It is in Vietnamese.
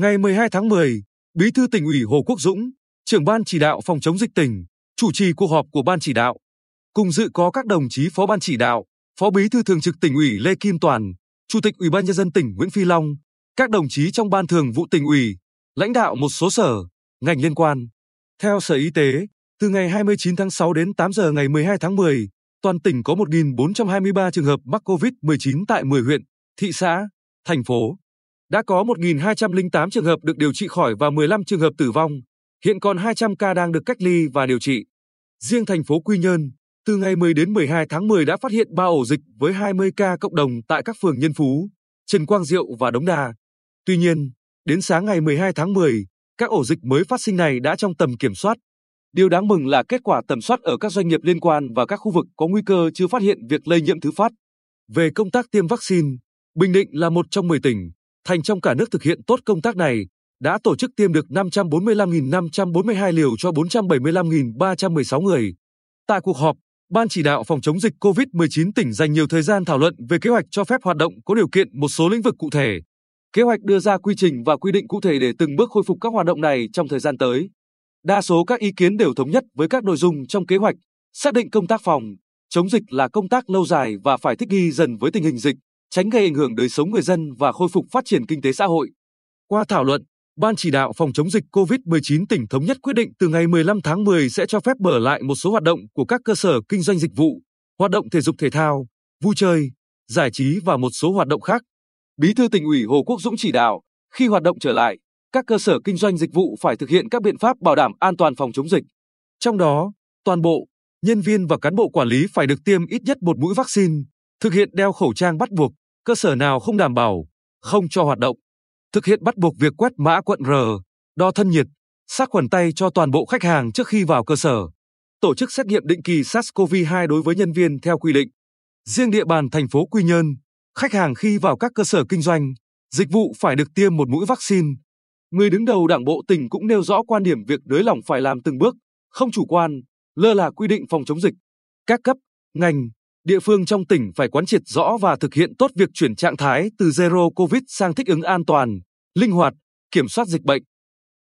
Ngày 12 tháng 10, Bí thư tỉnh ủy Hồ Quốc Dũng, trưởng ban chỉ đạo phòng chống dịch tỉnh, chủ trì cuộc họp của ban chỉ đạo. Cùng dự có các đồng chí phó ban chỉ đạo, phó bí thư thường trực tỉnh ủy Lê Kim Toàn, chủ tịch Ủy ban nhân dân tỉnh Nguyễn Phi Long, các đồng chí trong ban thường vụ tỉnh ủy, lãnh đạo một số sở, ngành liên quan. Theo Sở Y tế, từ ngày 29 tháng 6 đến 8 giờ ngày 12 tháng 10, toàn tỉnh có 1.423 trường hợp mắc COVID-19 tại 10 huyện, thị xã, thành phố. Đã có 1.208 trường hợp được điều trị khỏi và 15 trường hợp tử vong. Hiện còn 200 ca đang được cách ly và điều trị. Riêng thành phố Quy Nhơn, từ ngày 10 đến 12 tháng 10 đã phát hiện 3 ổ dịch với 20 ca cộng đồng tại các phường Nhân Phú, Trần Quang Diệu và Đống Đa. Tuy nhiên, đến sáng ngày 12 tháng 10, các ổ dịch mới phát sinh này đã trong tầm kiểm soát. Điều đáng mừng là kết quả tầm soát ở các doanh nghiệp liên quan và các khu vực có nguy cơ chưa phát hiện việc lây nhiễm thứ phát. Về công tác tiêm vaccine, Bình Định là một trong 10 tỉnh, thành trong cả nước thực hiện tốt công tác này, đã tổ chức tiêm được 545.542 liều cho 475.316 người. Tại cuộc họp, Ban chỉ đạo phòng chống dịch COVID-19 tỉnh dành nhiều thời gian thảo luận về kế hoạch cho phép hoạt động có điều kiện một số lĩnh vực cụ thể. Kế hoạch đưa ra quy trình và quy định cụ thể để từng bước khôi phục các hoạt động này trong thời gian tới. Đa số các ý kiến đều thống nhất với các nội dung trong kế hoạch, xác định công tác phòng, chống dịch là công tác lâu dài và phải thích nghi dần với tình hình dịch, tránh gây ảnh hưởng đời sống người dân và khôi phục phát triển kinh tế xã hội. Qua thảo luận, Ban chỉ đạo phòng chống dịch COVID-19 tỉnh thống nhất quyết định từ ngày 15 tháng 10 sẽ cho phép mở lại một số hoạt động của các cơ sở kinh doanh dịch vụ, hoạt động thể dục thể thao, vui chơi, giải trí và một số hoạt động khác. Bí thư tỉnh ủy Hồ Quốc Dũng chỉ đạo, khi hoạt động trở lại, các cơ sở kinh doanh dịch vụ phải thực hiện các biện pháp bảo đảm an toàn phòng chống dịch. Trong đó, toàn bộ, nhân viên và cán bộ quản lý phải được tiêm ít nhất một mũi vaccine, thực hiện đeo khẩu trang bắt buộc, cơ sở nào không đảm bảo, không cho hoạt động. Thực hiện bắt buộc việc quét mã quận R, đo thân nhiệt, sát khuẩn tay cho toàn bộ khách hàng trước khi vào cơ sở. Tổ chức xét nghiệm định kỳ SARS-CoV-2 đối với nhân viên theo quy định. Riêng địa bàn thành phố Quy Nhơn, khách hàng khi vào các cơ sở kinh doanh, dịch vụ phải được tiêm một mũi vaccine. Người đứng đầu đảng bộ tỉnh cũng nêu rõ quan điểm việc nới lỏng phải làm từng bước, không chủ quan, lơ là quy định phòng chống dịch. Các cấp, ngành, địa phương trong tỉnh phải quán triệt rõ và thực hiện tốt việc chuyển trạng thái từ zero covid sang thích ứng an toàn, linh hoạt, kiểm soát dịch bệnh.